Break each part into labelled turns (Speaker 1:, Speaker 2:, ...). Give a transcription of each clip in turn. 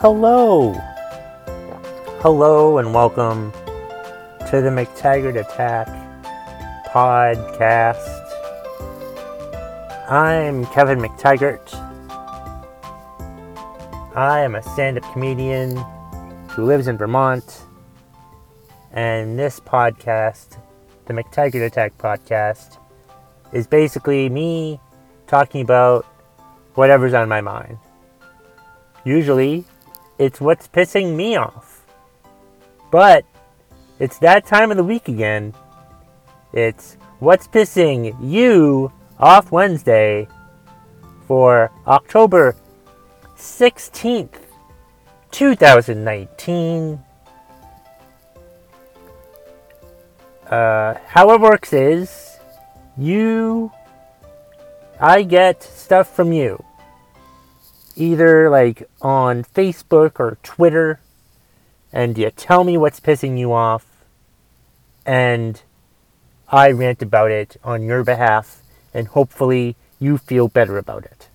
Speaker 1: Hello. Hello and welcome to the McTaggart Attack podcast. I'm Kevin McTaggart. I am a stand up comedian who lives in Vermont. And this podcast, the McTaggart Attack podcast, is basically me talking about whatever's on my mind. Usually, it's what's pissing me off. But it's that time of the week again. It's what's pissing you off Wednesday for October 16th, 2019. Uh, how it works is you, I get stuff from you either like on Facebook or Twitter and you tell me what's pissing you off and I rant about it on your behalf and hopefully you feel better about it.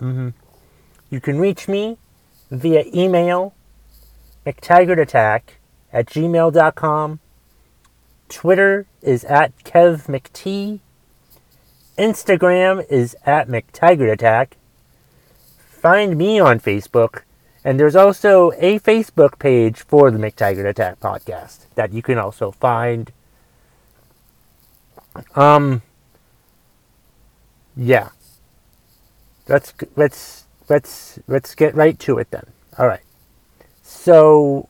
Speaker 1: Mm-hmm. You can reach me via email mctaggartattack at gmail.com. Twitter is at kevmct. Instagram is at McTaggartAttack. Find me on Facebook, and there's also a Facebook page for the McTaggart Attack podcast that you can also find. Um, yeah. Let's let's let's let's get right to it then. All right. So,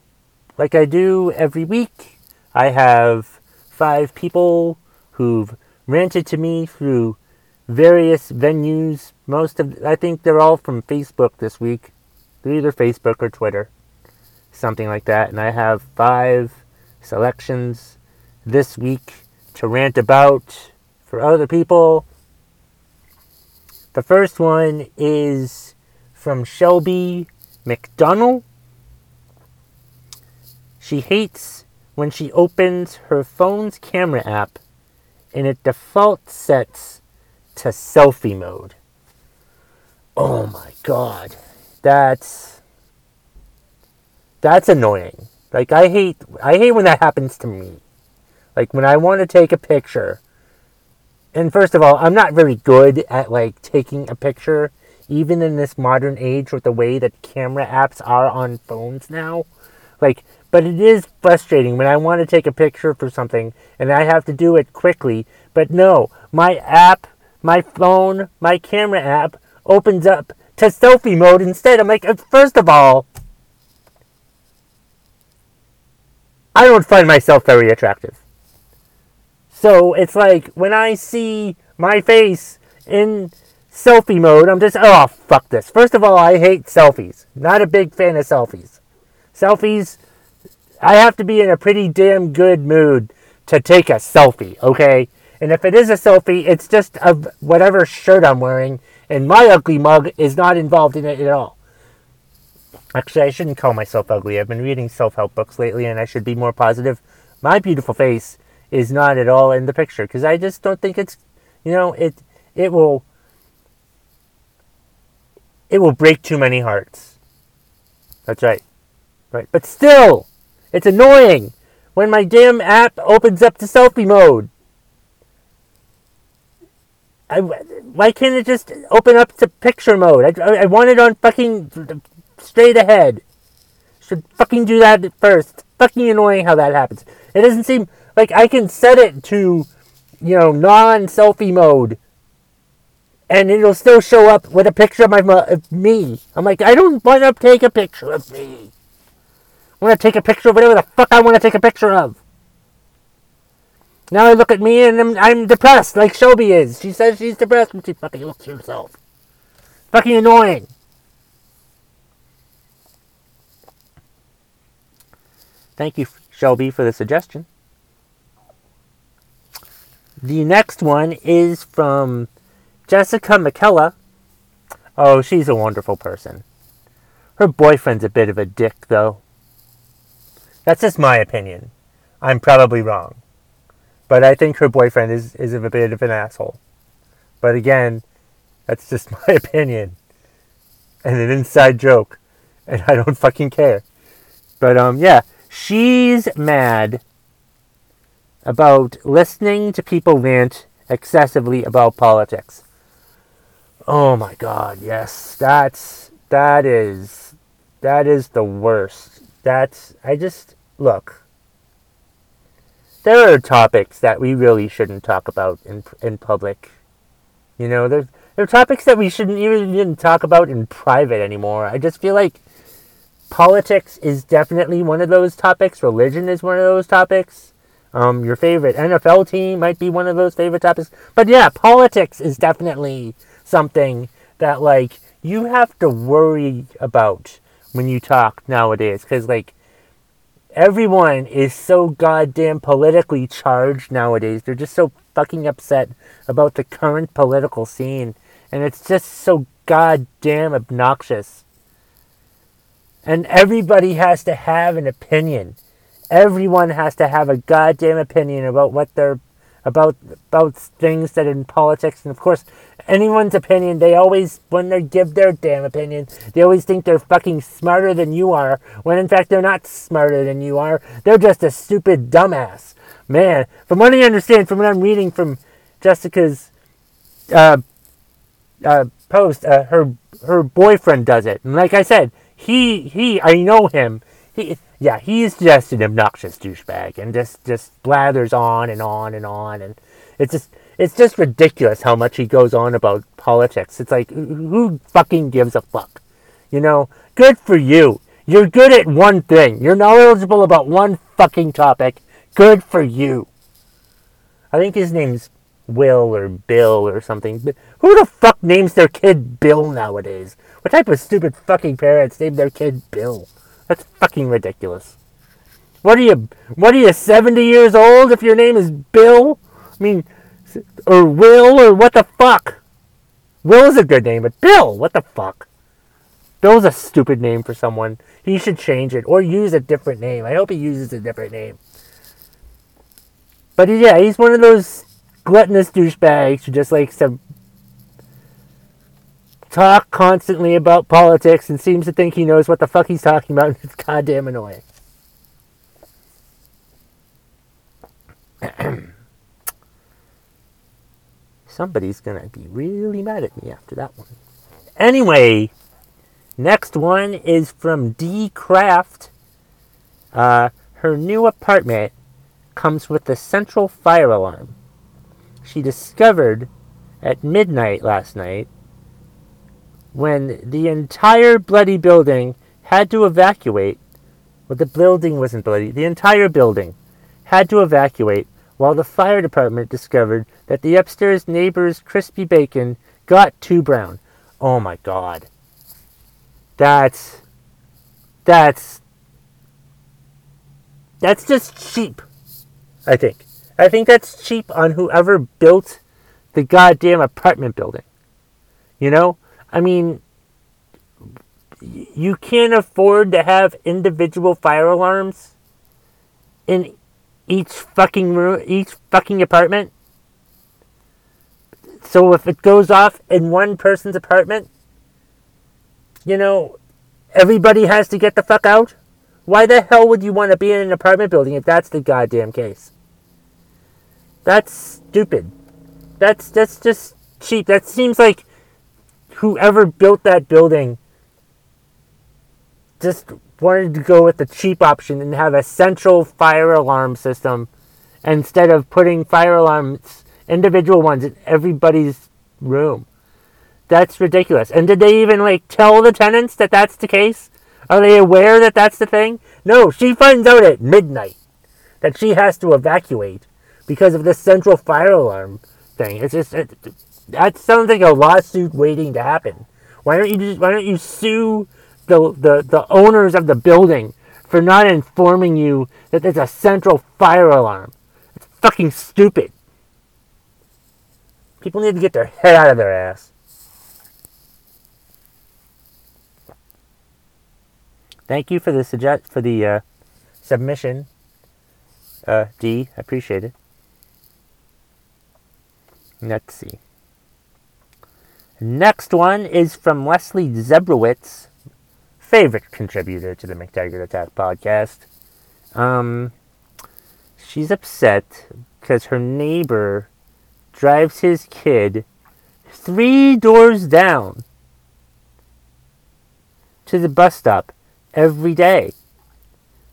Speaker 1: like I do every week, I have five people who've ranted to me through various venues. Most of, I think they're all from Facebook this week. They're either Facebook or Twitter, something like that. And I have five selections this week to rant about for other people. The first one is from Shelby McDonald. She hates when she opens her phone's camera app and it default sets to selfie mode. Oh my god. That's that's annoying. Like I hate I hate when that happens to me. Like when I want to take a picture. And first of all, I'm not very good at like taking a picture even in this modern age with the way that camera apps are on phones now. Like but it is frustrating when I want to take a picture for something and I have to do it quickly. But no, my app my phone, my camera app opens up to selfie mode instead. I'm like, first of all, I don't find myself very attractive. So it's like when I see my face in selfie mode, I'm just, oh, fuck this. First of all, I hate selfies. Not a big fan of selfies. Selfies, I have to be in a pretty damn good mood to take a selfie, okay? And if it is a selfie, it's just of whatever shirt I'm wearing, and my ugly mug is not involved in it at all. Actually, I shouldn't call myself ugly. I've been reading self help books lately, and I should be more positive. My beautiful face is not at all in the picture because I just don't think it's, you know, it it will it will break too many hearts. That's right, right. But still, it's annoying when my damn app opens up to selfie mode. I, why can't it just open up to picture mode? I, I want it on fucking straight ahead. Should fucking do that first. Fucking annoying how that happens. It doesn't seem like I can set it to, you know, non-selfie mode, and it'll still show up with a picture of my of me. I'm like, I don't want to take a picture of me. I want to take a picture of whatever the fuck I want to take a picture of. Now I look at me and I'm, I'm depressed, like Shelby is. She says she's depressed when she fucking looks at herself. Fucking annoying. Thank you, Shelby, for the suggestion. The next one is from Jessica McKella. Oh, she's a wonderful person. Her boyfriend's a bit of a dick, though. That's just my opinion. I'm probably wrong. But I think her boyfriend is, is a bit of an asshole. But again, that's just my opinion. and an inside joke, and I don't fucking care. But um, yeah, she's mad about listening to people rant excessively about politics. Oh my god, yes. That's that is that is the worst. That's I just look. There are topics that we really shouldn't talk about in in public. You know, there there are topics that we shouldn't even, talk about in private anymore. I just feel like politics is definitely one of those topics. Religion is one of those topics. Um, your favorite NFL team might be one of those favorite topics. But yeah, politics is definitely something that like you have to worry about when you talk nowadays because like everyone is so goddamn politically charged nowadays. They're just so fucking upset about the current political scene. And it's just so goddamn obnoxious. And everybody has to have an opinion. Everyone has to have a goddamn opinion about what they're about about things that in politics. And of course anyone's opinion they always when they give their damn opinion they always think they're fucking smarter than you are when in fact they're not smarter than you are. They're just a stupid dumbass. Man from what i understand from what i'm reading from jessica's uh, uh, post uh, her her boyfriend does it. And like i said he he i know him he yeah, he's just an obnoxious douchebag and just just blathers on and on and on and it's just it's just ridiculous how much he goes on about politics. It's like who fucking gives a fuck? You know, good for you. You're good at one thing. You're knowledgeable about one fucking topic. Good for you. I think his name's Will or Bill or something. But who the fuck names their kid Bill nowadays? What type of stupid fucking parents name their kid Bill? That's fucking ridiculous. What are you? What are you? Seventy years old? If your name is Bill, I mean, or Will, or what the fuck? Will is a good name, but Bill, what the fuck? Bill's a stupid name for someone. He should change it or use a different name. I hope he uses a different name. But yeah, he's one of those gluttonous douchebags who just likes to talk constantly about politics and seems to think he knows what the fuck he's talking about. And it's goddamn annoying. Somebody's gonna be really mad at me after that one. Anyway, next one is from D Craft. Uh, her new apartment comes with a central fire alarm. She discovered at midnight last night when the entire bloody building had to evacuate. Well, the building wasn't bloody. The entire building had to evacuate while the fire department discovered that the upstairs neighbor's crispy bacon got too brown. Oh my god. That's. That's. That's just cheap. I think. I think that's cheap on whoever built the goddamn apartment building. You know? I mean, you can't afford to have individual fire alarms in each fucking room, each fucking apartment. So if it goes off in one person's apartment, you know, everybody has to get the fuck out. Why the hell would you want to be in an apartment building if that's the goddamn case? That's stupid. That's that's just cheap. That seems like whoever built that building just wanted to go with the cheap option and have a central fire alarm system instead of putting fire alarms, individual ones, in everybody's room. That's ridiculous. And did they even like tell the tenants that that's the case? Are they aware that that's the thing? No, she finds out at midnight that she has to evacuate because of this central fire alarm thing. It's just it, that sounds like a lawsuit waiting to happen. Why don't you just why don't you sue the the, the owners of the building for not informing you that there's a central fire alarm? It's fucking stupid. People need to get their head out of their ass. Thank you for the suggest for the uh, submission, uh, D. I appreciate it. Let's see. Next one is from Leslie Zebrowitz, favorite contributor to the McTaggart Attack podcast. Um, she's upset because her neighbor drives his kid three doors down to the bus stop every day.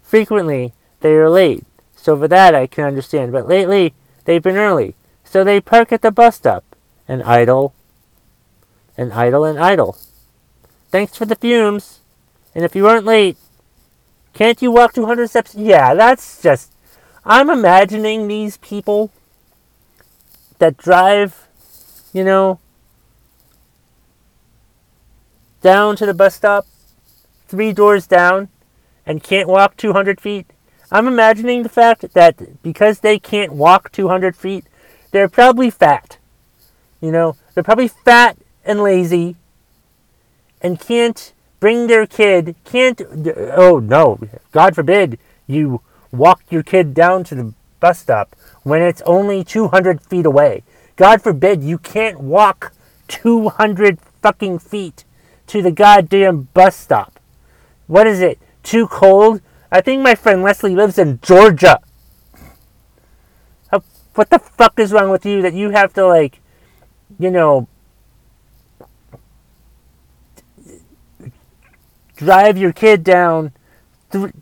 Speaker 1: Frequently, they are late, so for that I can understand, but lately they've been early, so they park at the bus stop and idle and idle and idle. Thanks for the fumes. And if you weren't late, can't you walk 200 steps? Yeah, that's just. I'm imagining these people that drive, you know, down to the bus stop, three doors down, and can't walk 200 feet. I'm imagining the fact that because they can't walk 200 feet, they're probably fat. You know, they're probably fat and lazy and can't bring their kid, can't, oh no, God forbid you walk your kid down to the bus stop when it's only 200 feet away. God forbid you can't walk 200 fucking feet to the goddamn bus stop. What is it? Too cold? I think my friend Leslie lives in Georgia. What the fuck is wrong with you that you have to, like, you know, drive your kid down th-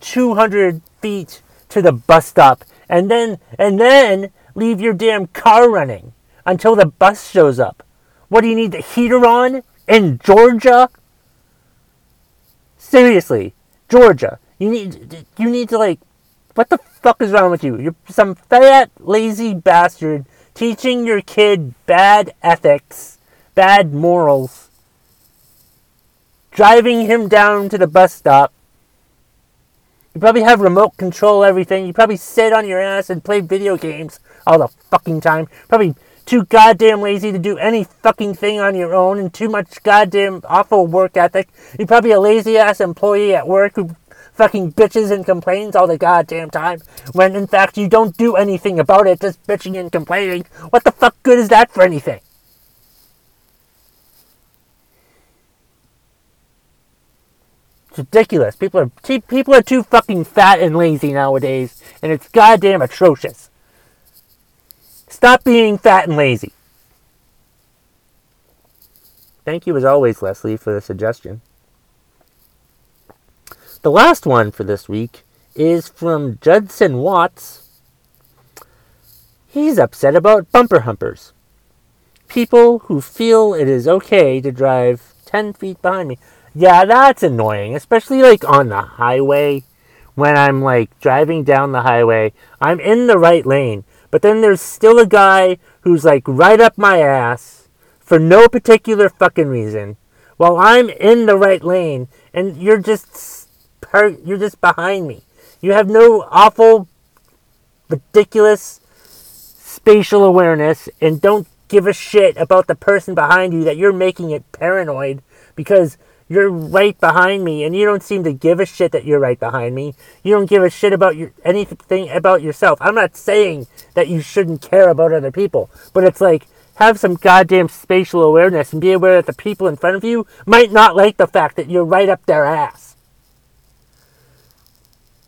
Speaker 1: 200 feet to the bus stop and then and then leave your damn car running until the bus shows up. What do you need the heater on in Georgia? Seriously, Georgia. You need you need to like what the fuck is wrong with you? You're some fat lazy bastard teaching your kid bad ethics, bad morals driving him down to the bus stop. You probably have remote control everything. You probably sit on your ass and play video games all the fucking time. Probably too goddamn lazy to do any fucking thing on your own and too much goddamn awful work ethic. You're probably a lazy ass employee at work who fucking bitches and complains all the goddamn time when in fact you don't do anything about it, just bitching and complaining. What the fuck good is that for anything? Ridiculous. People are people are too fucking fat and lazy nowadays, and it's goddamn atrocious. Stop being fat and lazy. Thank you as always, Leslie, for the suggestion. The last one for this week is from Judson Watts. He's upset about bumper humpers. People who feel it is okay to drive 10 feet behind me. Yeah, that's annoying, especially like on the highway. When I'm like driving down the highway, I'm in the right lane, but then there's still a guy who's like right up my ass for no particular fucking reason while I'm in the right lane and you're just you're just behind me. You have no awful ridiculous spatial awareness and don't give a shit about the person behind you that you're making it paranoid because you're right behind me, and you don't seem to give a shit that you're right behind me. You don't give a shit about your anything about yourself. I'm not saying that you shouldn't care about other people, but it's like have some goddamn spatial awareness and be aware that the people in front of you might not like the fact that you're right up their ass.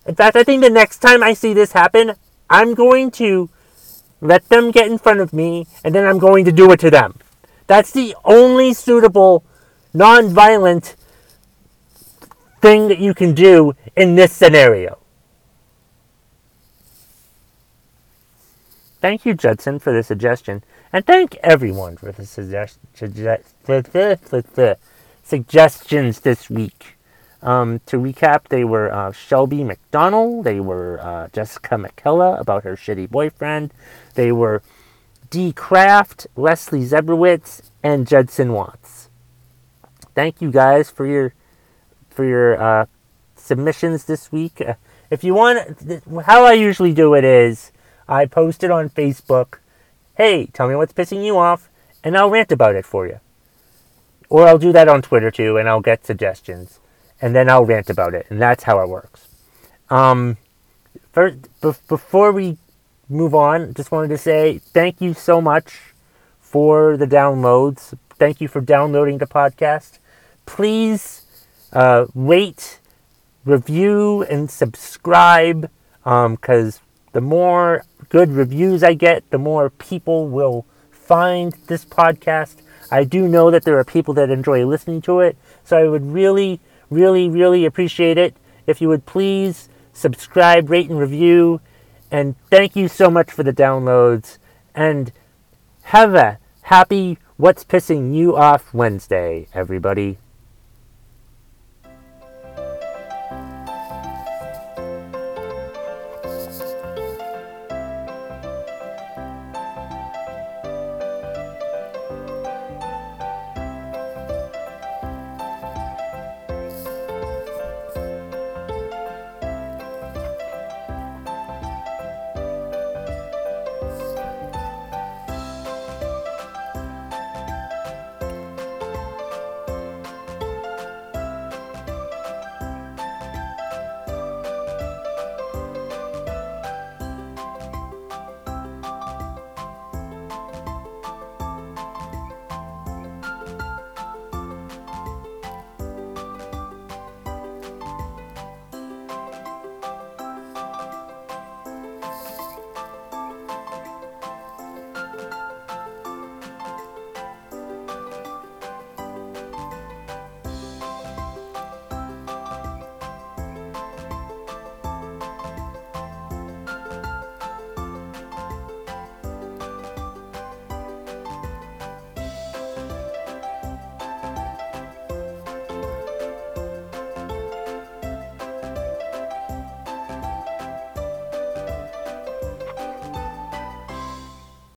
Speaker 1: In fact, I think the next time I see this happen, I'm going to let them get in front of me and then I'm going to do it to them. That's the only suitable non-violent thing that you can do in this scenario. Thank you, Judson, for the suggestion, and thank everyone for the suggest- suggestions this week. Um, to recap, they were uh, Shelby McDonald, they were uh, Jessica McKella about her shitty boyfriend, they were D. Kraft, Leslie Zebrowitz, and Judson Watts thank you guys for your for your uh, submissions this week. Uh, if you want, how I usually do it is I post it on Facebook. Hey, tell me what's pissing you off, and I'll rant about it for you. Or I'll do that on Twitter too, and I'll get suggestions, and then I'll rant about it, and that's how it works. Um, first, b- before we move on, just wanted to say thank you so much for the downloads thank you for downloading the podcast. Please uh, rate, review, and subscribe because um, the more good reviews I get, the more people will find this podcast. I do know that there are people that enjoy listening to it, so I would really, really, really appreciate it if you would please subscribe, rate, and review. And thank you so much for the downloads. And have a happy What's Pissing You Off Wednesday, everybody.